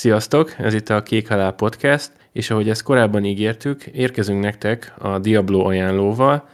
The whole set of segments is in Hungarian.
Sziasztok, ez itt a Kék Halál Podcast, és ahogy ezt korábban ígértük, érkezünk nektek a Diablo ajánlóval.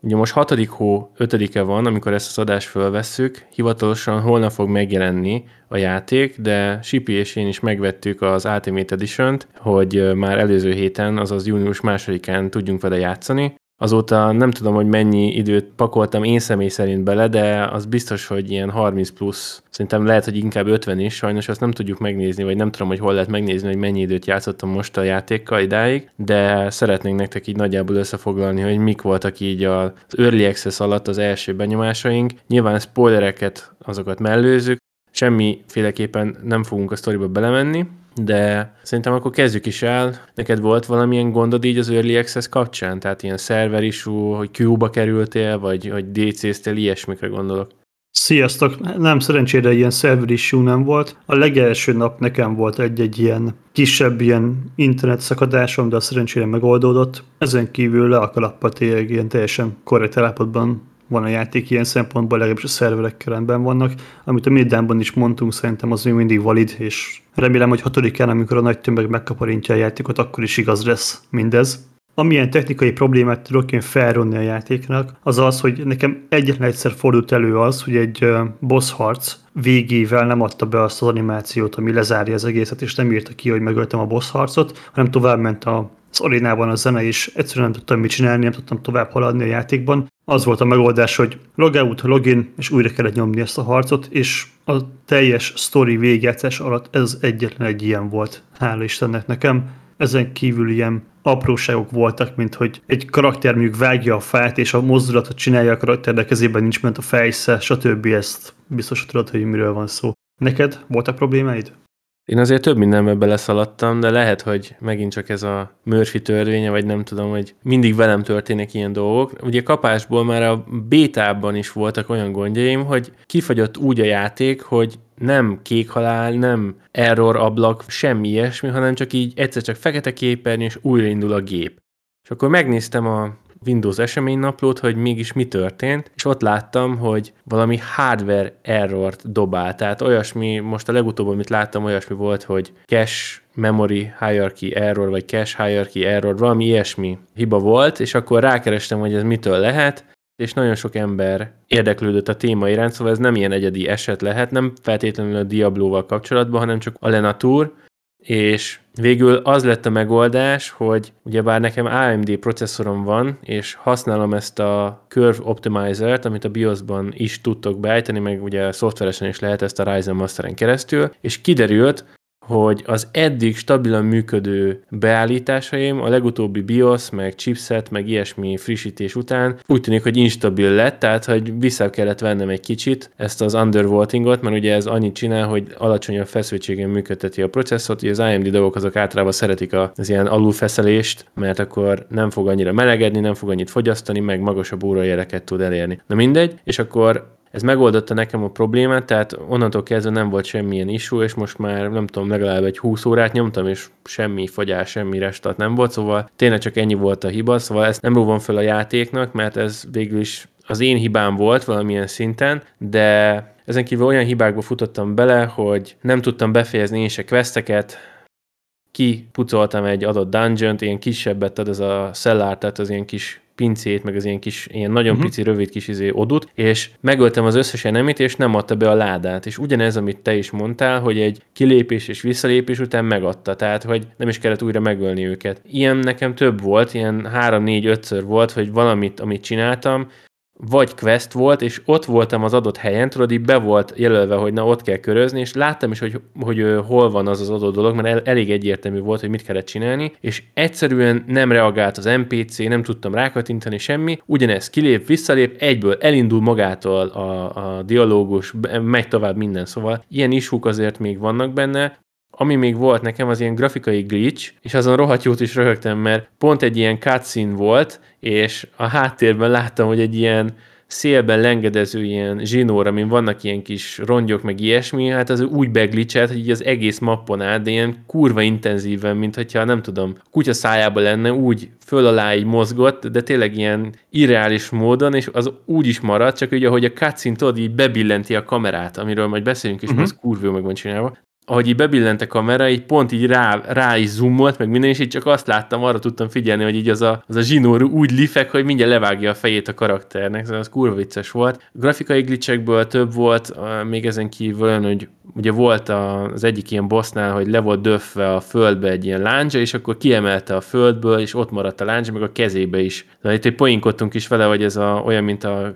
Ugye most hatodik hó ötödike van, amikor ezt az adást fölvesszük, hivatalosan holnap fog megjelenni a játék, de Sipi és én is megvettük az Ultimate Edition-t, hogy már előző héten, azaz június másodikán tudjunk vele játszani, Azóta nem tudom, hogy mennyi időt pakoltam én személy szerint bele, de az biztos, hogy ilyen 30 plusz, szerintem lehet, hogy inkább 50 is, sajnos azt nem tudjuk megnézni, vagy nem tudom, hogy hol lehet megnézni, hogy mennyi időt játszottam most a játékkal idáig, de szeretnénk nektek így nagyjából összefoglalni, hogy mik voltak így az Early Access alatt az első benyomásaink. Nyilván spoilereket, azokat mellőzzük, semmiféleképpen nem fogunk a sztoriba belemenni, de szerintem akkor kezdjük is el. Neked volt valamilyen gondod így az Early Access kapcsán? Tehát ilyen szerver issue, hogy Q-ba kerültél, vagy hogy DC-ztél, ilyesmikre gondolok. Sziasztok! Nem, szerencsére ilyen server issue nem volt. A legelső nap nekem volt egy-egy ilyen kisebb ilyen internet szakadásom, de szerencsére megoldódott. Ezen kívül le a kalappa tényleg ilyen teljesen korrekt állapotban van a játék ilyen szempontból, legalábbis a szerverek rendben vannak. Amit a Middánban is mondtunk, szerintem az még mindig valid, és remélem, hogy hatodikán, amikor a nagy tömeg megkaparintja a játékot, akkor is igaz lesz mindez. Amilyen technikai problémát tudok én felronni a játéknak, az az, hogy nekem egyetlen egyszer fordult elő az, hogy egy boss harc végével nem adta be azt az animációt, ami lezárja az egészet, és nem írta ki, hogy megöltem a boss harcot, hanem tovább ment a az arénában a zene, és egyszerűen nem tudtam mit csinálni, nem tudtam tovább haladni a játékban. Az volt a megoldás, hogy logout, login, és újra kellett nyomni ezt a harcot, és a teljes story végjátszás alatt ez egyetlen egy ilyen volt. Hála Istennek nekem. Ezen kívül ilyen apróságok voltak, mint hogy egy karakter mondjuk vágja a fát, és a mozdulatot csinálja a karakter, de kezében nincs ment a fejsze, stb. Ezt biztos tudod, hogy miről van szó. Neked voltak problémáid? Én azért több mindenbe beleszaladtam, de lehet, hogy megint csak ez a Murphy törvénye, vagy nem tudom, hogy mindig velem történnek ilyen dolgok. Ugye kapásból már a bétában is voltak olyan gondjaim, hogy kifagyott úgy a játék, hogy nem kék halál, nem error ablak, semmi ilyesmi, hanem csak így egyszer csak fekete képernyő, és újraindul a gép. És akkor megnéztem a Windows eseménynaplót, hogy mégis mi történt, és ott láttam, hogy valami hardware errort dobál. Tehát olyasmi, most a legutóbb, amit láttam, olyasmi volt, hogy cache memory hierarchy error, vagy cache hierarchy error, valami ilyesmi hiba volt, és akkor rákerestem, hogy ez mitől lehet, és nagyon sok ember érdeklődött a téma iránt, szóval ez nem ilyen egyedi eset lehet, nem feltétlenül a Diablo-val kapcsolatban, hanem csak a Lenatur, és végül az lett a megoldás, hogy ugyebár nekem AMD processzorom van, és használom ezt a Curve Optimizer-t, amit a BIOS-ban is tudtok beállítani, meg ugye szoftveresen is lehet ezt a Ryzen Masteren keresztül, és kiderült, hogy az eddig stabilan működő beállításaim, a legutóbbi BIOS, meg chipset, meg ilyesmi frissítés után úgy tűnik, hogy instabil lett, tehát hogy vissza kellett vennem egy kicsit ezt az undervoltingot, mert ugye ez annyit csinál, hogy alacsonyabb feszültségen működteti a processzort, hogy az AMD dolgok azok általában szeretik az ilyen alulfeszelést, mert akkor nem fog annyira melegedni, nem fog annyit fogyasztani, meg magasabb órajeleket tud elérni. Na mindegy, és akkor ez megoldotta nekem a problémát, tehát onnantól kezdve nem volt semmilyen issue, és most már nem tudom, legalább egy 20 órát nyomtam, és semmi fogyás, semmi restart nem volt, szóval tényleg csak ennyi volt a hiba, szóval ezt nem róvom fel a játéknak, mert ez végül is az én hibám volt valamilyen szinten, de ezen kívül olyan hibákba futottam bele, hogy nem tudtam befejezni én se questeket, kipucoltam egy adott dungeon ilyen kisebbet ad ez a Cellar, tehát az ilyen kis pincét, meg az ilyen kis, ilyen nagyon uh-huh. pici, rövid kis izé odut, és megöltem az összes enemit, és nem adta be a ládát. És ugyanez, amit te is mondtál, hogy egy kilépés és visszalépés után megadta, tehát hogy nem is kellett újra megölni őket. Ilyen nekem több volt, ilyen három, négy, ötször volt, hogy valamit, amit csináltam, vagy quest volt, és ott voltam az adott helyen, tudod, így be volt jelölve, hogy na ott kell körözni, és láttam is, hogy, hogy hol van az az adott dolog, mert el, elég egyértelmű volt, hogy mit kellett csinálni, és egyszerűen nem reagált az NPC, nem tudtam rákatintani semmi, ugyanez kilép, visszalép, egyből elindul magától a, a dialógus, megy tovább minden, szóval ilyen isúk azért még vannak benne, ami még volt nekem, az ilyen grafikai glitch, és azon rohadt jót is röhögtem, mert pont egy ilyen cutscene volt, és a háttérben láttam, hogy egy ilyen szélben lengedező ilyen zsinór, amin vannak ilyen kis rongyok, meg ilyesmi, hát az úgy beglitchelt, hogy így az egész mappon át, de ilyen kurva intenzíven, mint hogyha nem tudom, kutya szájába lenne, úgy föl alá így mozgott, de tényleg ilyen irreális módon, és az úgy is maradt, csak ugye, ahogy a cutscene tudod, így bebillenti a kamerát, amiről majd beszélünk, és uh-huh. az kurva meg van csinálva. Ahogy így bebillent a kamera, így pont így rá, rá is zoomolt, meg minden, és így csak azt láttam, arra tudtam figyelni, hogy így az a, az a zsinór úgy lifek, hogy mindjárt levágja a fejét a karakternek, szóval az kurva vicces volt. A grafikai glitchekből több volt, még ezen kívül olyan, hogy ugye volt az egyik ilyen bossnál, hogy le volt döfve a földbe egy ilyen láncsa, és akkor kiemelte a földből, és ott maradt a láncsa, meg a kezébe is. De itt egy poinkodtunk is vele, hogy ez a, olyan, mint a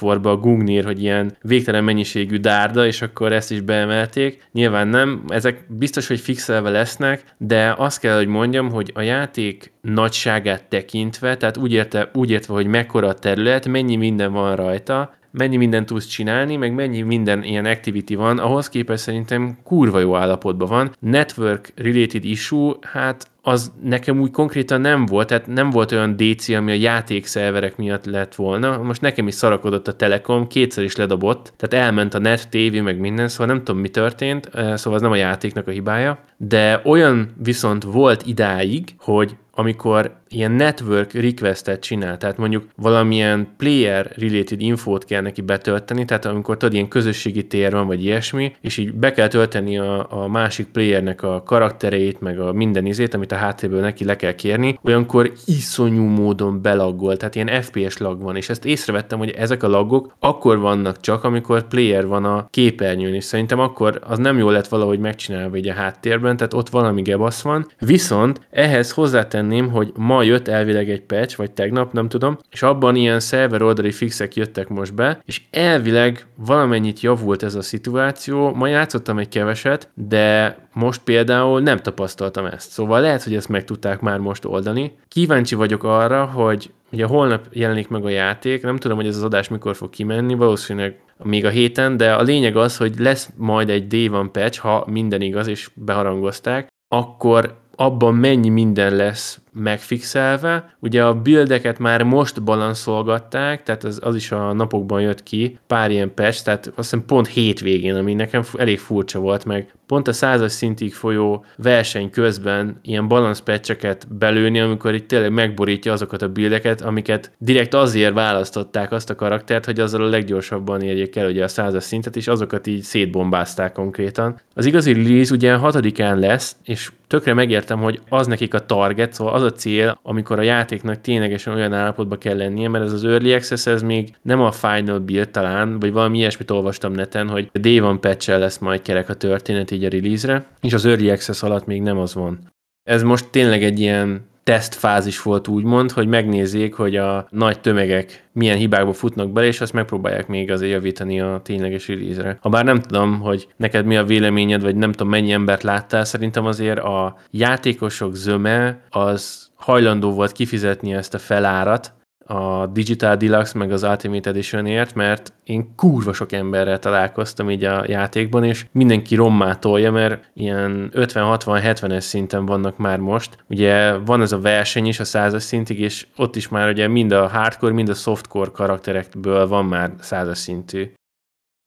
War-ba a Gungnir, hogy ilyen végtelen mennyiségű dárda, és akkor ezt is beemelték. Nyilván nem, ezek biztos, hogy fixelve lesznek, de azt kell, hogy mondjam, hogy a játék nagyságát tekintve, tehát úgy, érte, úgy értve, hogy mekkora a terület, mennyi minden van rajta, mennyi mindent tudsz csinálni, meg mennyi minden ilyen activity van, ahhoz képest szerintem kurva jó állapotban van. Network related issue, hát az nekem úgy konkrétan nem volt, tehát nem volt olyan DC, ami a játékszerverek miatt lett volna. Most nekem is szarakodott a Telekom, kétszer is ledobott, tehát elment a net, tévé, meg minden, szóval nem tudom, mi történt, szóval az nem a játéknak a hibája. De olyan viszont volt idáig, hogy amikor ilyen network requestet csinál, tehát mondjuk valamilyen player related infót kell neki betölteni, tehát amikor tudod, ilyen közösségi tér van, vagy ilyesmi, és így be kell tölteni a, a másik playernek a karaktereit, meg a minden izét, amit a háttérből neki le kell kérni, olyankor iszonyú módon belaggol, tehát ilyen FPS lag van, és ezt észrevettem, hogy ezek a lagok akkor vannak csak, amikor player van a képernyőn, és szerintem akkor az nem jól lett valahogy megcsinálva egy a háttérben, tehát ott valami gebasz van, viszont ehhez hozzátenném, hogy ma jött elvileg egy patch, vagy tegnap, nem tudom, és abban ilyen szerver oldali fixek jöttek most be, és elvileg valamennyit javult ez a szituáció, ma játszottam egy keveset, de most például nem tapasztaltam ezt. Szóval lehet, hogy ezt meg tudták már most oldani. Kíváncsi vagyok arra, hogy ugye holnap jelenik meg a játék, nem tudom, hogy ez az adás mikor fog kimenni, valószínűleg még a héten, de a lényeg az, hogy lesz majd egy Day One patch, ha minden igaz, és beharangozták, akkor abban mennyi minden lesz megfixelve. Ugye a buildeket már most balanszolgatták, tehát az, az is a napokban jött ki, pár ilyen patch, tehát azt hiszem pont hétvégén, ami nekem elég furcsa volt, meg pont a százas szintig folyó verseny közben ilyen balanszpecseket belőni, amikor itt tényleg megborítja azokat a buildeket, amiket direkt azért választották azt a karaktert, hogy azzal a leggyorsabban érjék el ugye a százas szintet, és azokat így szétbombázták konkrétan. Az igazi release ugye hatodikán lesz, és tökre megértem, hogy az nekik a target, szóval az a cél, amikor a játéknak ténylegesen olyan állapotba kell lennie, mert ez az Early Access, ez még nem a Final Build talán, vagy valami ilyesmit olvastam neten, hogy a Day One patch lesz majd kerek a történet így a release-re, és az Early Access alatt még nem az van. Ez most tényleg egy ilyen tesztfázis volt úgymond, hogy megnézzék, hogy a nagy tömegek milyen hibákba futnak bele, és azt megpróbálják még azért javítani a tényleges release-re. Ha bár nem tudom, hogy neked mi a véleményed, vagy nem tudom mennyi embert láttál, szerintem azért a játékosok zöme az hajlandó volt kifizetni ezt a felárat, a Digital Deluxe meg az Ultimate Editionért, mert én kurva sok emberrel találkoztam így a játékban, és mindenki rommá tolja, mert ilyen 50-60-70-es szinten vannak már most. Ugye van ez a verseny is a százas szintig, és ott is már ugye mind a hardcore, mind a softcore karakterekből van már százas szintű.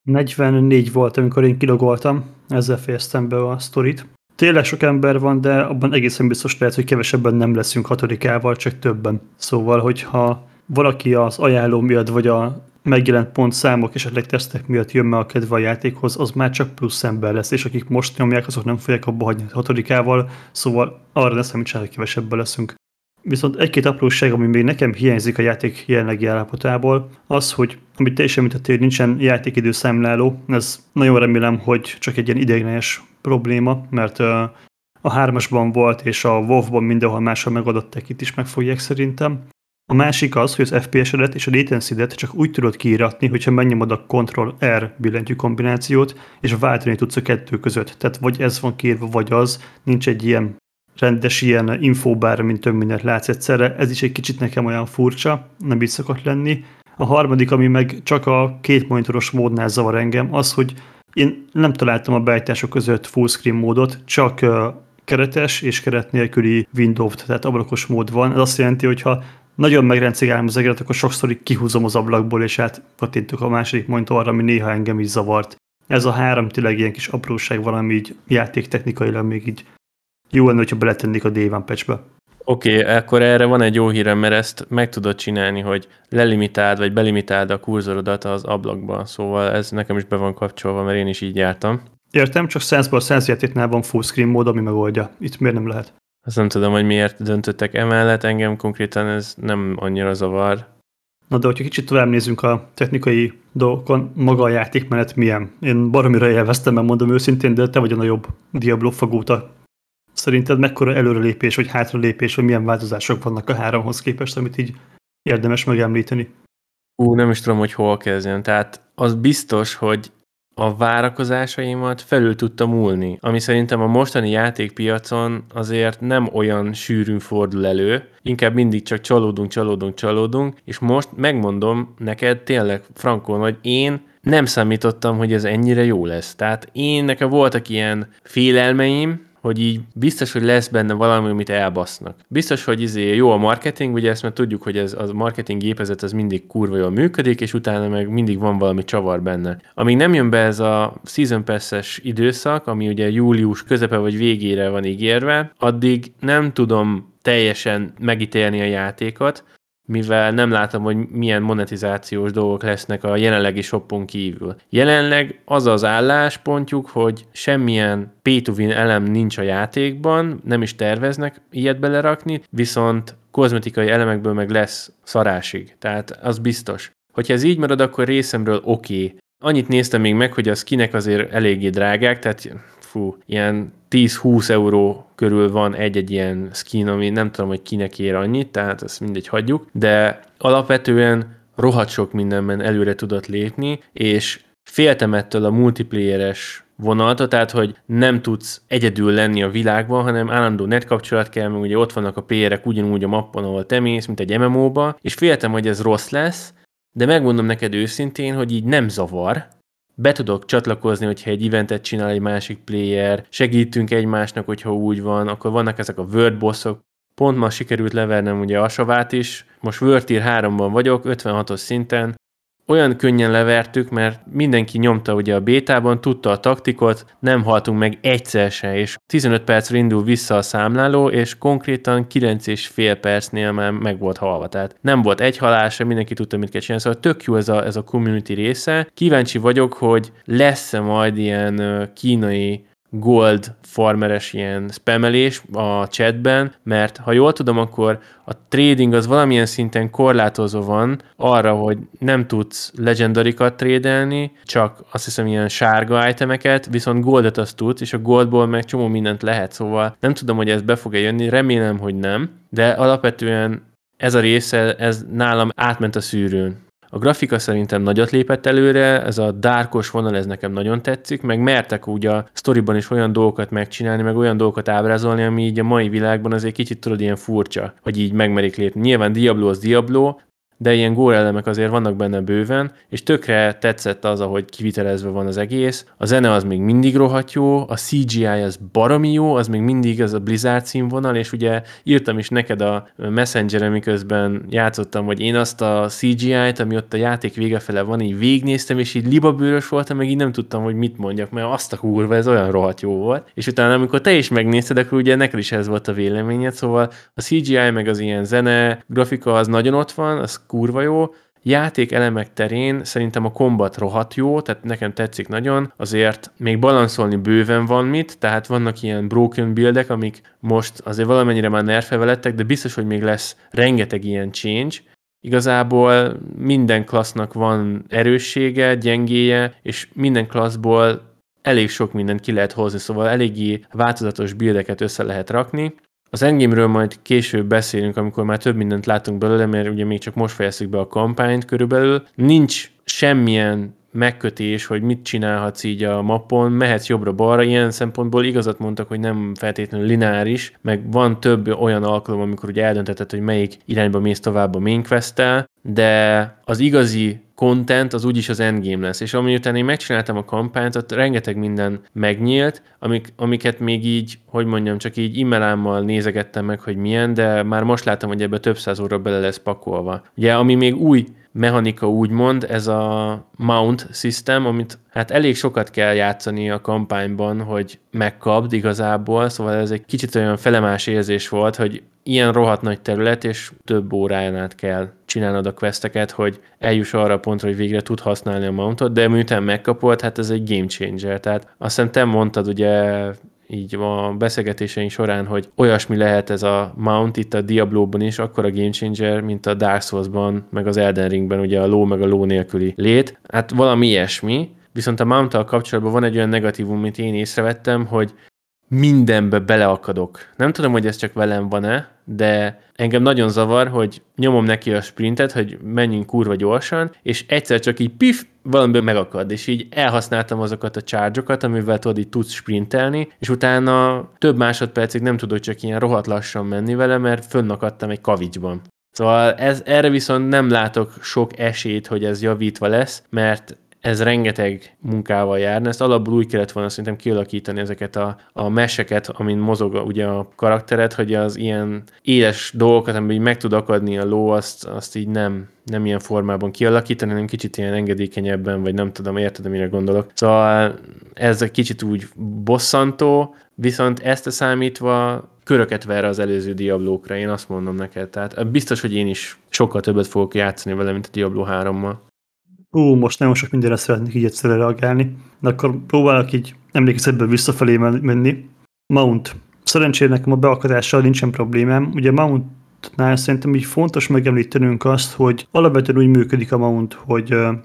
44 volt, amikor én kilogoltam, ezzel fejeztem be a sztorit. Tényleg sok ember van, de abban egészen biztos lehet, hogy kevesebben nem leszünk hatodikával, csak többen. Szóval, hogyha valaki az ajánló miatt, vagy a megjelent pontszámok, esetleg tesztek miatt jön meg a kedve a játékhoz, az már csak plusz ember lesz, és akik most nyomják, azok nem fogják abba hagyni a hatodikával, szóval arra ne számítsák, hogy kevesebben leszünk. Viszont egy-két apróság, ami még nekem hiányzik a játék jelenlegi állapotából, az, hogy amit te is említettél, hogy nincsen játékidő számláló, ez nagyon remélem, hogy csak egy ilyen ideiglenes probléma, mert a hármasban volt, és a WoW-ban mindenhol máshol megadották, itt is meg fogják szerintem. A másik az, hogy az FPS-edet és a latency csak úgy tudod kiíratni, hogyha megnyomod a Ctrl-R billentyű kombinációt, és váltani tudsz a kettő között. Tehát vagy ez van kiírva, vagy az, nincs egy ilyen rendes ilyen infóbár, mint több mindent látsz egyszerre. Ez is egy kicsit nekem olyan furcsa, nem így szokott lenni. A harmadik, ami meg csak a két monitoros módnál zavar engem, az, hogy én nem találtam a beállítások között fullscreen módot, csak keretes és keret nélküli window tehát ablakos mód van. Ez azt jelenti, hogy ha nagyon megrencigálom az egeret, akkor sokszor így kihúzom az ablakból, és hát kattintok a második monitorra, ami néha engem is zavart. Ez a három tényleg ilyen kis apróság valami így játéktechnikailag még így jó lenne, hogyha beletennék a D1 patchbe. Oké, okay, akkor erre van egy jó hírem, mert ezt meg tudod csinálni, hogy lelimitáld, vagy belimitáld a kurzorodat az ablakba, szóval ez nekem is be van kapcsolva, mert én is így jártam. Értem, csak 100-ból 100 játéknál van fullscreen mód, ami megoldja. Itt miért nem lehet? Azt nem tudom, hogy miért döntöttek emellett, engem konkrétan ez nem annyira zavar. Na de hogyha kicsit tovább nézzünk a technikai dolgokon, maga a játékmenet milyen? Én baromira élveztem, mert mondom őszintén, de te vagy a nagyobb Diablo fagóta. Szerinted mekkora előrelépés vagy hátralépés, vagy milyen változások vannak a háromhoz képest, amit így érdemes megemlíteni? Ú, nem is tudom, hogy hol kezdjem. Tehát az biztos, hogy a várakozásaimat felül tudta múlni, ami szerintem a mostani játékpiacon azért nem olyan sűrűn fordul elő, inkább mindig csak csalódunk, csalódunk, csalódunk, és most megmondom neked tényleg, Frankon, hogy én nem számítottam, hogy ez ennyire jó lesz. Tehát én, nekem voltak ilyen félelmeim, hogy így biztos, hogy lesz benne valami, amit elbasznak. Biztos, hogy izé jó a marketing, ugye ezt mert tudjuk, hogy ez a marketing gépezet az mindig kurva jól működik, és utána meg mindig van valami csavar benne. Amíg nem jön be ez a Season Pass-es időszak, ami ugye július közepe vagy végére van ígérve, addig nem tudom teljesen megítélni a játékot, mivel nem látom, hogy milyen monetizációs dolgok lesznek a jelenlegi shopon kívül. Jelenleg az az álláspontjuk, hogy semmilyen pay to win elem nincs a játékban, nem is terveznek ilyet belerakni, viszont kozmetikai elemekből meg lesz szarásig. Tehát az biztos. Hogyha ez így marad, akkor részemről oké. Okay. Annyit néztem még meg, hogy a skinek azért eléggé drágák, tehát fú, ilyen 10-20 euró körül van egy-egy ilyen skin, ami nem tudom, hogy kinek ér annyit, tehát ezt mindegy hagyjuk, de alapvetően rohadt sok mindenben előre tudott lépni, és féltem ettől a multiplayeres vonalta, tehát hogy nem tudsz egyedül lenni a világban, hanem állandó netkapcsolat kell, mert ugye ott vannak a PR-ek ugyanúgy a mappon, ahol te mész, mint egy MMO-ba, és féltem, hogy ez rossz lesz, de megmondom neked őszintén, hogy így nem zavar, be tudok csatlakozni, hogyha egy eventet csinál egy másik player, segítünk egymásnak, hogyha úgy van, akkor vannak ezek a word bossok, Pont ma sikerült levernem ugye Asavát is, most World Tier 3-ban vagyok, 56-os szinten, olyan könnyen levertük, mert mindenki nyomta ugye a bétában, tudta a taktikot, nem haltunk meg egyszer se, és 15 percre indul vissza a számláló, és konkrétan 9 és fél percnél már meg volt halva. Tehát nem volt egy halása, mindenki tudta, mit kell csinálni. Szóval tök jó ez a, ez a community része. Kíváncsi vagyok, hogy lesz-e majd ilyen kínai gold farmeres ilyen spamelés a chatben, mert ha jól tudom, akkor a trading az valamilyen szinten korlátozó van arra, hogy nem tudsz legendarikat trédelni, csak azt hiszem ilyen sárga itemeket, viszont goldet azt tudsz, és a goldból meg csomó mindent lehet, szóval nem tudom, hogy ez be fog-e jönni, remélem, hogy nem, de alapvetően ez a része, ez nálam átment a szűrőn. A grafika szerintem nagyot lépett előre, ez a dárkos vonal, ez nekem nagyon tetszik, meg mertek úgy a sztoriban is olyan dolgokat megcsinálni, meg olyan dolgokat ábrázolni, ami így a mai világban azért kicsit tudod ilyen furcsa, hogy így megmerik lépni. Nyilván Diablo az Diablo, de ilyen elemek azért vannak benne bőven, és tökre tetszett az, ahogy kivitelezve van az egész. A zene az még mindig rohadt jó, a CGI az baromi jó, az még mindig az a Blizzard színvonal, és ugye írtam is neked a messenger miközben játszottam, hogy én azt a CGI-t, ami ott a játék vége fele van, így végignéztem, és így libabőrös voltam, meg így nem tudtam, hogy mit mondjak, mert azt a kurva, ez olyan rohadt jó volt. És utána, amikor te is megnézted, akkor ugye neked is ez volt a véleményed, szóval a CGI meg az ilyen zene, grafika az nagyon ott van, az kurva jó, játék elemek terén szerintem a kombat rohadt jó, tehát nekem tetszik nagyon, azért még balanszolni bőven van mit, tehát vannak ilyen broken buildek, amik most azért valamennyire már nerfeve lettek, de biztos, hogy még lesz rengeteg ilyen change, Igazából minden klassznak van erőssége, gyengéje, és minden klasszból elég sok mindent ki lehet hozni, szóval eléggé változatos buildeket össze lehet rakni. Az endgame majd később beszélünk, amikor már több mindent látunk belőle, mert ugye még csak most fejezzük be a kampányt körülbelül. Nincs semmilyen megkötés, hogy mit csinálhatsz így a mappon, mehetsz jobbra-balra, ilyen szempontból igazat mondtak, hogy nem feltétlenül lineáris, meg van több olyan alkalom, amikor ugye eldöntheted, hogy melyik irányba mész tovább a main quest de az igazi content az úgyis az endgame lesz. És amiután én megcsináltam a kampányt, ott rengeteg minden megnyílt, amik, amiket még így, hogy mondjam, csak így immelámmal nézegettem meg, hogy milyen, de már most látom, hogy ebbe több száz óra bele lesz pakolva. Ugye, ami még új mechanika úgymond, ez a mount system, amit hát elég sokat kell játszani a kampányban, hogy megkapd igazából, szóval ez egy kicsit olyan felemás érzés volt, hogy ilyen rohadt nagy terület, és több órán át kell csinálnod a questeket, hogy eljuss arra a pontra, hogy végre tud használni a mountot, de miután megkapod, hát ez egy game changer. Tehát azt hiszem te mondtad ugye így a beszélgetéseink során, hogy olyasmi lehet ez a mount itt a Diablo-ban is, akkor a game changer, mint a Dark Souls-ban, meg az Elden Ringben, ugye a ló meg a ló nélküli lét. Hát valami ilyesmi, viszont a mount kapcsolatban van egy olyan negatívum, amit én észrevettem, hogy mindenbe beleakadok. Nem tudom, hogy ez csak velem van-e, de engem nagyon zavar, hogy nyomom neki a sprintet, hogy menjünk kurva gyorsan, és egyszer csak így pif, valamiből megakad, és így elhasználtam azokat a charge amivel tudod így tudsz sprintelni, és utána több másodpercig nem tudok csak ilyen rohadt lassan menni vele, mert fönnakadtam egy kavicsban. Szóval ez, erre viszont nem látok sok esélyt, hogy ez javítva lesz, mert ez rengeteg munkával járna. Ezt alapból úgy kellett volna szerintem kialakítani ezeket a, a meseket, amin mozog ugye a karakteret, hogy az ilyen éles dolgokat, amiben meg tud akadni a ló, azt, azt így nem, nem ilyen formában kialakítani, hanem kicsit ilyen engedékenyebben, vagy nem tudom, érted, mire gondolok. Szóval ez egy kicsit úgy bosszantó, viszont ezt a számítva köröket ver az előző Diablókra, én azt mondom neked. Tehát biztos, hogy én is sokkal többet fogok játszani vele, mint a Diablo 3-mal. Ú, most nagyon sok mindenre szeretnék így egyszerre reagálni, de akkor próbálok így emlékezetből visszafelé menni. Mount. Szerencsére nekem a beakadással nincsen problémám. Ugye Mountnál szerintem így fontos megemlítenünk azt, hogy alapvetően úgy működik a Mount, hogy uh,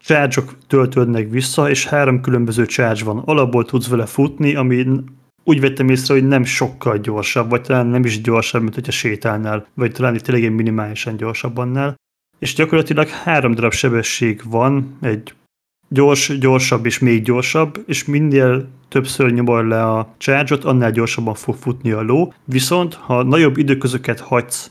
charge-ok töltődnek vissza, és három különböző charge van. Alapból tudsz vele futni, ami úgy vettem észre, hogy nem sokkal gyorsabb, vagy talán nem is gyorsabb, mint hogyha sétálnál, vagy talán itt tényleg minimálisan gyorsabb annál és gyakorlatilag három darab sebesség van, egy gyors, gyorsabb és még gyorsabb, és minél többször nyomol le a charge annál gyorsabban fog futni a ló, viszont ha nagyobb időközöket hagysz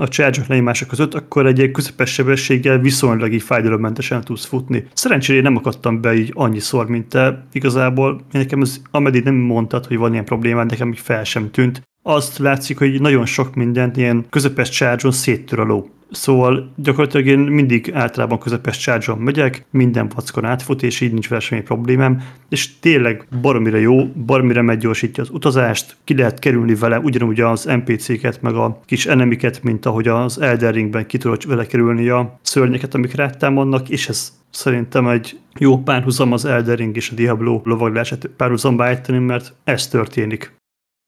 a charge lenyomása között, akkor egy közepes sebességgel viszonylag így fájdalommentesen tudsz futni. Szerencsére én nem akadtam be így annyiszor, mint te. Igazából nekem ez, ameddig nem mondtad, hogy van ilyen problémád, nekem így fel sem tűnt. Azt látszik, hogy nagyon sok mindent ilyen közepes charge széttör a ló. Szóval gyakorlatilag én mindig általában közepes charge megyek, minden vackon átfut, és így nincs vele semmi problémám, és tényleg baromira jó, baromira meggyorsítja az utazást, ki lehet kerülni vele ugyanúgy az NPC-ket, meg a kis enemiket, mint ahogy az Elden Ringben ki tudod vele kerülni a szörnyeket, amik rátámadnak, és ez szerintem egy jó párhuzam az Elden Ring és a Diablo lovaglását párhuzamba állítani, mert ez történik.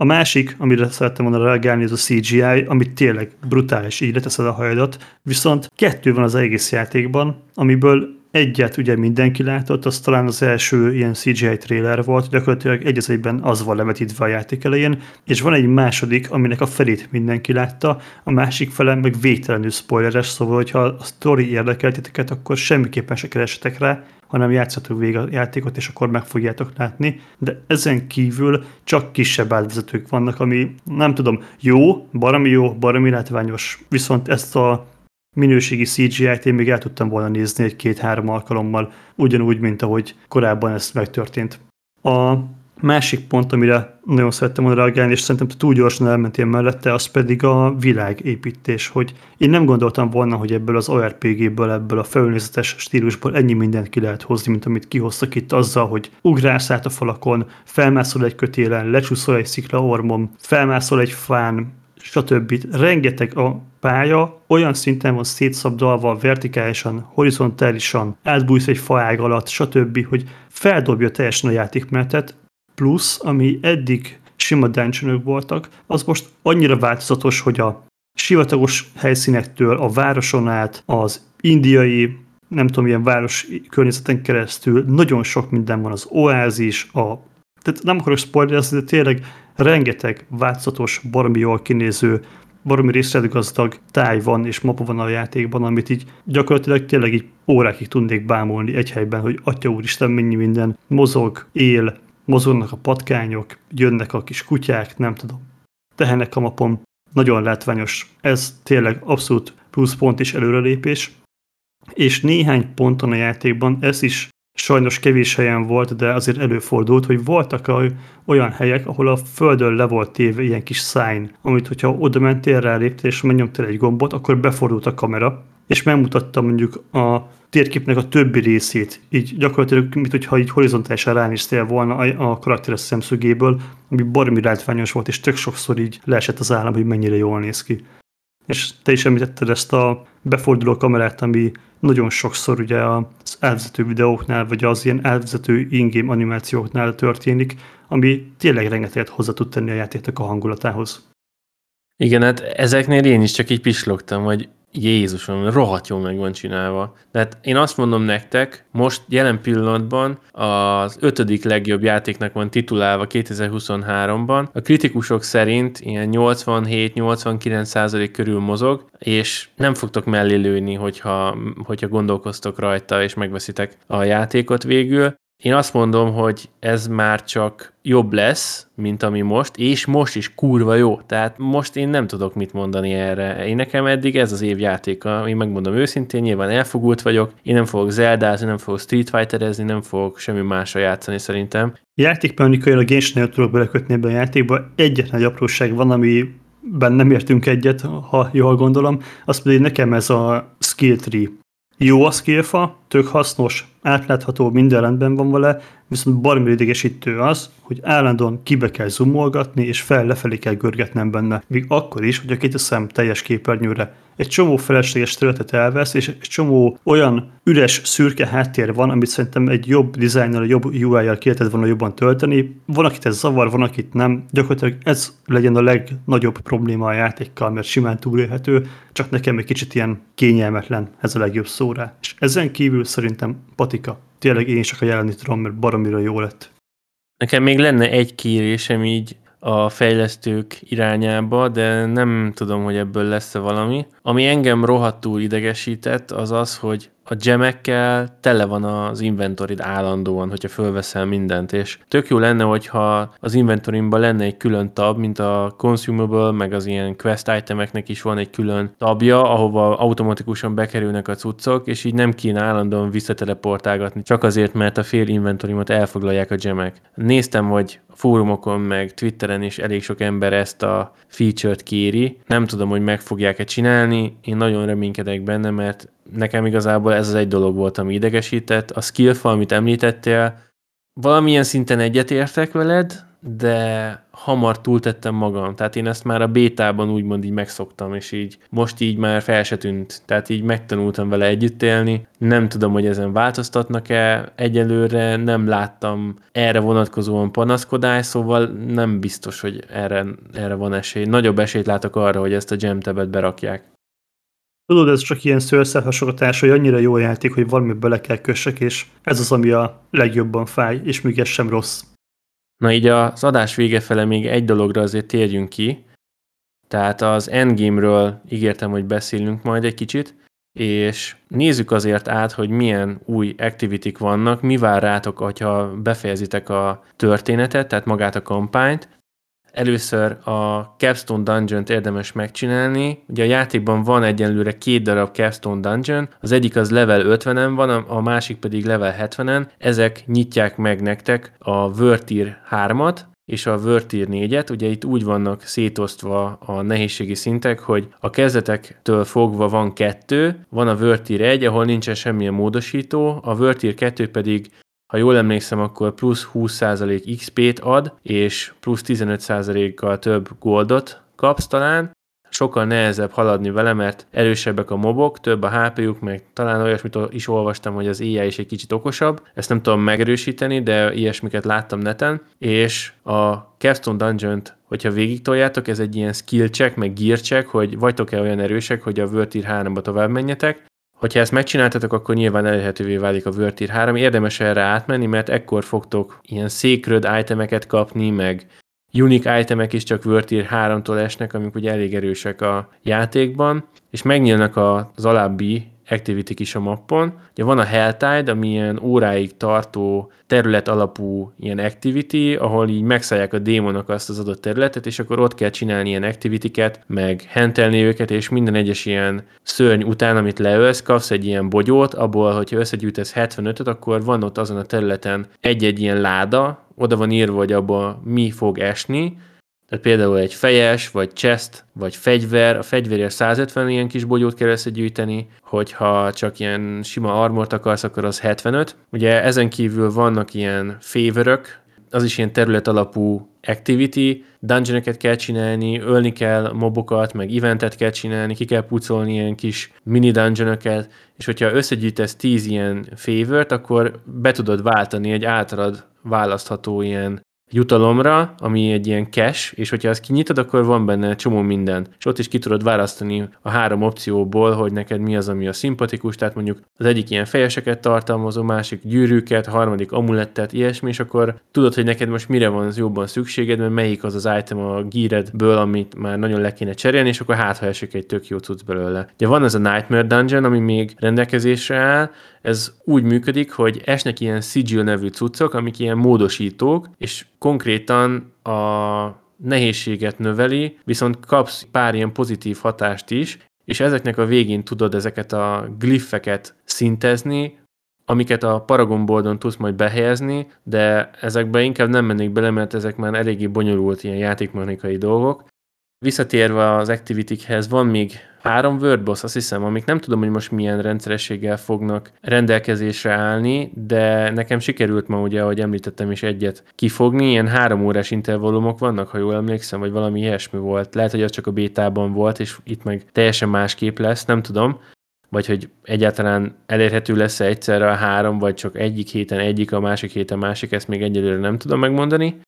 A másik, amire szerettem volna reagálni, ez a CGI, amit tényleg brutális, így leteszed a hajadat, viszont kettő van az egész játékban, amiből egyet ugye mindenki látott, az talán az első ilyen CGI trailer volt, gyakorlatilag egy az egyben az van levetítve a játék elején, és van egy második, aminek a felét mindenki látta, a másik fele meg végtelenül spoileres, szóval hogyha a story érdekeltiteket, akkor semmiképpen se keresetek rá, hanem játszatok végig a játékot, és akkor meg fogjátok látni, de ezen kívül csak kisebb átvezetők vannak, ami nem tudom, jó, barami jó, barami látványos, viszont ezt a minőségi CGI-t én még el tudtam volna nézni egy-két-három alkalommal, ugyanúgy, mint ahogy korábban ez megtörtént. A Másik pont, amire nagyon szerettem volna reagálni, és szerintem túl gyorsan elmentél mellette, az pedig a világépítés, hogy én nem gondoltam volna, hogy ebből az ORPG-ből, ebből a felnézetes stílusból ennyi mindent ki lehet hozni, mint amit kihoztak itt azzal, hogy ugrálsz át a falakon, felmászol egy kötélen, lecsúszol egy sziklaormon, felmászol egy fán, stb. Rengeteg a pálya olyan szinten van szétszabdalva vertikálisan, horizontálisan, átbújsz egy faág alatt, stb., hogy feldobja teljesen a játékmenetet, plusz, ami eddig sima dungeonok voltak, az most annyira változatos, hogy a sivatagos helyszínektől a városon át, az indiai, nem tudom, ilyen város környezeten keresztül nagyon sok minden van, az oázis, a tehát nem akarok spoilerezni, de tényleg rengeteg változatos, baromi jól kinéző, baromi részletgazdag táj van és mapa van a játékban, amit így gyakorlatilag tényleg így órákig tudnék bámulni egy helyben, hogy atya úristen, mennyi minden mozog, él, mozognak a patkányok, jönnek a kis kutyák, nem tudom, tehenek a mapon, nagyon látványos. Ez tényleg abszolút pluszpont és előrelépés, és néhány ponton a játékban ez is sajnos kevés helyen volt, de azért előfordult, hogy voltak olyan helyek, ahol a földön le volt téve ilyen kis sign, amit hogyha oda mentél, ráléptél és megnyomtál egy gombot, akkor befordult a kamera, és megmutatta mondjuk a térképnek a többi részét, így gyakorlatilag, mint hogyha így horizontálisan ránéztél volna a, karakteres szemszögéből, ami baromi látványos volt, és tök sokszor így leesett az állam, hogy mennyire jól néz ki. És te is említetted ezt a beforduló kamerát, ami nagyon sokszor ugye az elvezető videóknál, vagy az ilyen elvezető ingame animációknál történik, ami tényleg rengeteget hozzá tud tenni a játéknak a hangulatához. Igen, hát ezeknél én is csak így pislogtam, hogy Jézusom, rohadt jól meg van csinálva. Tehát én azt mondom nektek, most jelen pillanatban az ötödik legjobb játéknak van titulálva 2023-ban. A kritikusok szerint ilyen 87-89 százalék körül mozog, és nem fogtok mellé lőni, hogyha, hogyha gondolkoztok rajta, és megveszitek a játékot végül. Én azt mondom, hogy ez már csak jobb lesz, mint ami most, és most is kurva jó. Tehát most én nem tudok mit mondani erre. Én nekem eddig ez az év játéka, én megmondom őszintén, nyilván elfogult vagyok, én nem fogok zeldázni, nem fogok Street Fighterezni, nem fogok semmi másra játszani szerintem. Játékmechanikai a Genshin tudok belekötni ebbe a játékba. Egyetlen egy apróság van, ami ben nem értünk egyet, ha jól gondolom, az pedig nekem ez a skill tree. Jó a skillfa, tök hasznos, átlátható, minden rendben van vele, viszont baromi idegesítő az, hogy állandóan kibe kell zoomolgatni, és fel-lefelé kell görgetnem benne. Még akkor is, hogy a két szem teljes képernyőre. Egy csomó felesleges területet elvesz, és egy csomó olyan üres, szürke háttér van, amit szerintem egy jobb dizájnnal, jobb UI-jal ki lehetett volna jobban tölteni. Van, akit ez zavar, van, akit nem. Gyakorlatilag ez legyen a legnagyobb probléma a játékkal, mert simán túlélhető, csak nekem egy kicsit ilyen kényelmetlen ez a legjobb szóra. És ezen kívül szerintem patika. Tényleg én csak a jelenni tudom, mert baromira jó lett. Nekem még lenne egy kérésem így a fejlesztők irányába, de nem tudom, hogy ebből lesz-e valami. Ami engem rohadtul idegesített, az az, hogy a gemekkel tele van az inventorid állandóan, hogyha fölveszel mindent, és tök jó lenne, hogyha az inventorimban lenne egy külön tab, mint a consumable, meg az ilyen quest itemeknek is van egy külön tabja, ahova automatikusan bekerülnek a cuccok, és így nem kéne állandóan visszateleportálgatni, csak azért, mert a fél inventorimat elfoglalják a gemek. Néztem, hogy fórumokon, meg Twitteren is elég sok ember ezt a feature-t kéri. Nem tudom, hogy meg fogják-e csinálni, én nagyon reménykedek benne, mert nekem igazából ez az egy dolog volt, ami idegesített. A skillfa, amit említettél, valamilyen szinten egyetértek veled, de hamar túltettem magam. Tehát én ezt már a bétában úgymond így megszoktam, és így most így már fel se tűnt. Tehát így megtanultam vele együtt élni. Nem tudom, hogy ezen változtatnak-e. Egyelőre nem láttam erre vonatkozóan panaszkodás, szóval nem biztos, hogy erre, erre van esély. Nagyobb esélyt látok arra, hogy ezt a gemtebet berakják. Tudod, ez csak ilyen szőrszálhasogatás, hogy annyira jó játék, hogy valami bele kell kössek, és ez az, ami a legjobban fáj, és még ez sem rossz. Na így az adás vége fele még egy dologra azért térjünk ki. Tehát az Endgame-ről ígértem, hogy beszélünk majd egy kicsit, és nézzük azért át, hogy milyen új activity vannak, mi vár rátok, hogyha befejezitek a történetet, tehát magát a kampányt, Először a Capstone Dungeon-t érdemes megcsinálni. Ugye a játékban van egyenlőre két darab Capstone Dungeon, az egyik az level 50-en van, a másik pedig level 70-en. Ezek nyitják meg nektek a Wörtir 3-at, és a Wörtir 4-et, ugye itt úgy vannak szétosztva a nehézségi szintek, hogy a kezdetektől fogva van kettő, van a Wörtir 1, ahol nincsen semmilyen módosító, a Wörtir 2 pedig ha jól emlékszem, akkor plusz 20% XP-t ad, és plusz 15%-kal több goldot kapsz talán, sokkal nehezebb haladni vele, mert erősebbek a mobok, több a HP-juk, meg talán olyasmit is olvastam, hogy az AI is egy kicsit okosabb. Ezt nem tudom megerősíteni, de ilyesmiket láttam neten, és a Capstone Dungeon-t, hogyha végig toljátok, ez egy ilyen skill check, meg gear check, hogy vagytok-e olyan erősek, hogy a World Tier 3-ba tovább menjetek, Hogyha ezt megcsináltatok, akkor nyilván elérhetővé válik a World Tier 3. Érdemes erre átmenni, mert ekkor fogtok ilyen sacred itemeket kapni, meg unique itemek is csak World Tier 3-tól esnek, amik ugye elég erősek a játékban, és megnyílnak az alábbi activity is a mappon. Ugye van a Helltide, ami ilyen óráig tartó terület alapú ilyen activity, ahol így megszállják a démonok azt az adott területet, és akkor ott kell csinálni ilyen activity-ket, meg hentelni őket, és minden egyes ilyen szörny után, amit leölsz, kapsz egy ilyen bogyót, abból, hogyha összegyűjtesz 75-öt, akkor van ott azon a területen egy-egy ilyen láda, oda van írva, hogy abba mi fog esni, tehát például egy fejes, vagy chest, vagy fegyver, a fegyverért 150 ilyen kis bogyót kell összegyűjteni, hogyha csak ilyen sima armort akarsz, akkor az 75. Ugye ezen kívül vannak ilyen favorök, az is ilyen terület alapú activity, dungeonokat kell csinálni, ölni kell mobokat, meg eventet kell csinálni, ki kell pucolni ilyen kis mini dungeonokat, és hogyha összegyűjtesz 10 ilyen favort, akkor be tudod váltani egy általad választható ilyen jutalomra, ami egy ilyen cash, és hogyha ezt kinyitod, akkor van benne csomó minden. És ott is ki tudod választani a három opcióból, hogy neked mi az, ami a szimpatikus, tehát mondjuk az egyik ilyen fejeseket tartalmazó, másik gyűrűket, harmadik amulettet, ilyesmi, és akkor tudod, hogy neked most mire van az jobban szükséged, mert melyik az az item a gíredből, amit már nagyon le kéne cserélni, és akkor hát, ha esik egy tök jó cucc belőle. De van ez a Nightmare Dungeon, ami még rendelkezésre áll, ez úgy működik, hogy esnek ilyen sigil nevű cuccok, amik ilyen módosítók, és konkrétan a nehézséget növeli, viszont kapsz pár ilyen pozitív hatást is, és ezeknek a végén tudod ezeket a gliffeket szintezni, amiket a Paragon boardon tudsz majd behelyezni, de ezekbe inkább nem mennék bele, mert ezek már eléggé bonyolult ilyen játékmechanikai dolgok. Visszatérve az activity-hez, van még három WordBoss, azt hiszem, amik nem tudom, hogy most milyen rendszerességgel fognak rendelkezésre állni, de nekem sikerült ma ugye, ahogy említettem is egyet kifogni, ilyen három órás intervallumok vannak, ha jól emlékszem, vagy valami ilyesmi volt. Lehet, hogy az csak a bétában volt, és itt meg teljesen másképp lesz, nem tudom vagy hogy egyáltalán elérhető lesz-e egyszerre a három, vagy csak egyik héten egyik, a másik héten másik, ezt még egyelőre nem tudom megmondani.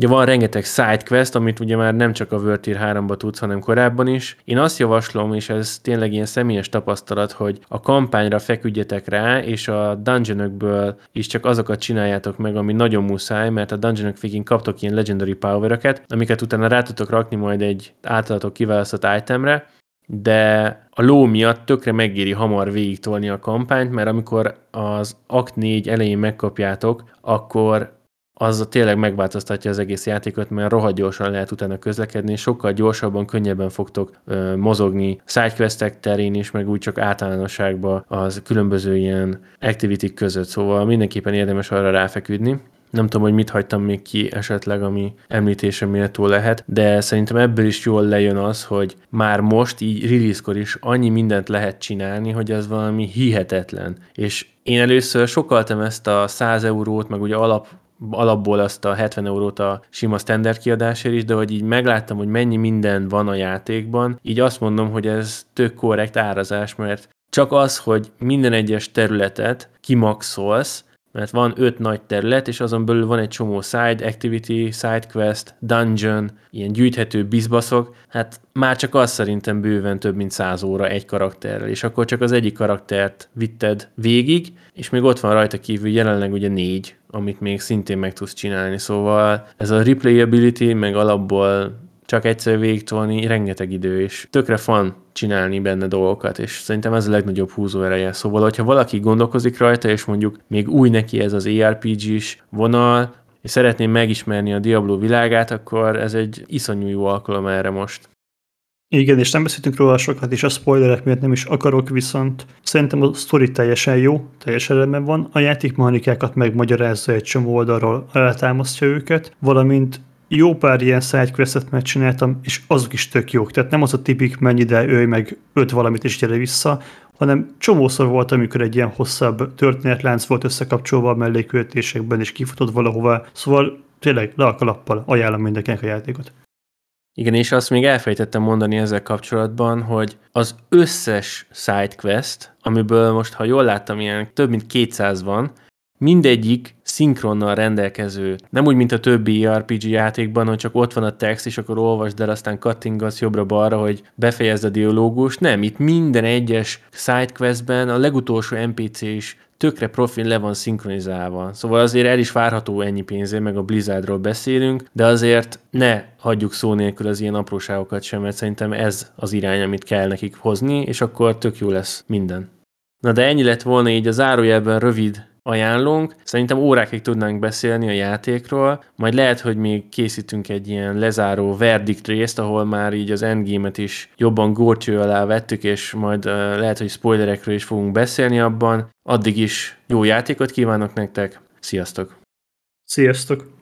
Ugye van rengeteg sidequest, amit ugye már nem csak a World Tier 3-ba tudsz, hanem korábban is. Én azt javaslom, és ez tényleg ilyen személyes tapasztalat, hogy a kampányra feküdjetek rá, és a dungeonökből is csak azokat csináljátok meg, ami nagyon muszáj, mert a dungeonök végén kaptok ilyen legendary power amiket utána rá tudtok rakni majd egy általatok kiválasztott itemre, de a ló miatt tökre megéri hamar végigtolni a kampányt, mert amikor az Akt 4 elején megkapjátok, akkor az tényleg megváltoztatja az egész játékot, mert rohadt gyorsan lehet utána közlekedni, sokkal gyorsabban, könnyebben fogtok ö, mozogni sidequestek terén is, meg úgy csak általánosságban az különböző ilyen activity között, szóval mindenképpen érdemes arra ráfeküdni. Nem tudom, hogy mit hagytam még ki esetleg, ami említése méltó lehet, de szerintem ebből is jól lejön az, hogy már most így release is annyi mindent lehet csinálni, hogy ez valami hihetetlen. És én először sokaltam ezt a 100 eurót, meg ugye alap alapból azt a 70 eurót a sima standard kiadásért is, de hogy így megláttam, hogy mennyi minden van a játékban, így azt mondom, hogy ez tök korrekt árazás, mert csak az, hogy minden egyes területet kimaxolsz, mert van öt nagy terület, és azon belül van egy csomó side activity, side quest, dungeon, ilyen gyűjthető bizbaszok, hát már csak az szerintem bőven több mint száz óra egy karakterrel, és akkor csak az egyik karaktert vitted végig, és még ott van rajta kívül jelenleg ugye négy, amit még szintén meg tudsz csinálni, szóval ez a replayability, meg alapból csak egyszer végigtolni rengeteg idő, és tökre fan csinálni benne dolgokat, és szerintem ez a legnagyobb húzó ereje. Szóval, hogyha valaki gondolkozik rajta, és mondjuk még új neki ez az ARPG-s vonal, és szeretném megismerni a Diablo világát, akkor ez egy iszonyú jó alkalom erre most. Igen, és nem beszéltünk róla sokat, és a spoilerek miatt nem is akarok, viszont szerintem a story teljesen jó, teljesen rendben van. A játékmechanikákat megmagyarázza egy csomó oldalról, eltámasztja őket, valamint jó pár ilyen sidequestet megcsináltam, és azok is tök jók. Tehát nem az a tipik mennyi, de ő meg öt valamit és gyere vissza, hanem csomószor volt, amikor egy ilyen hosszabb történetlánc volt összekapcsolva a melléköltésekben, és kifutod valahova. Szóval tényleg le a kalappal ajánlom mindenkinek a játékot. Igen, és azt még elfejtettem mondani ezzel kapcsolatban, hogy az összes sidequest, amiből most, ha jól láttam, ilyen több mint 200 van, mindegyik szinkronnal rendelkező. Nem úgy, mint a többi RPG játékban, hogy csak ott van a text, és akkor olvasd el, aztán kattingatsz jobbra-balra, hogy befejezd a dialógus. Nem, itt minden egyes sidequestben a legutolsó NPC is tökre profil le van szinkronizálva. Szóval azért el is várható ennyi pénzért, meg a Blizzardról beszélünk, de azért ne hagyjuk szó nélkül az ilyen apróságokat sem, mert szerintem ez az irány, amit kell nekik hozni, és akkor tök jó lesz minden. Na de ennyi lett volna így a zárójelben rövid ajánlónk. Szerintem órákig tudnánk beszélni a játékról, majd lehet, hogy még készítünk egy ilyen lezáró verdict részt, ahol már így az endgame-et is jobban górcső alá vettük, és majd uh, lehet, hogy spoilerekről is fogunk beszélni abban. Addig is jó játékot kívánok nektek, sziasztok! Sziasztok!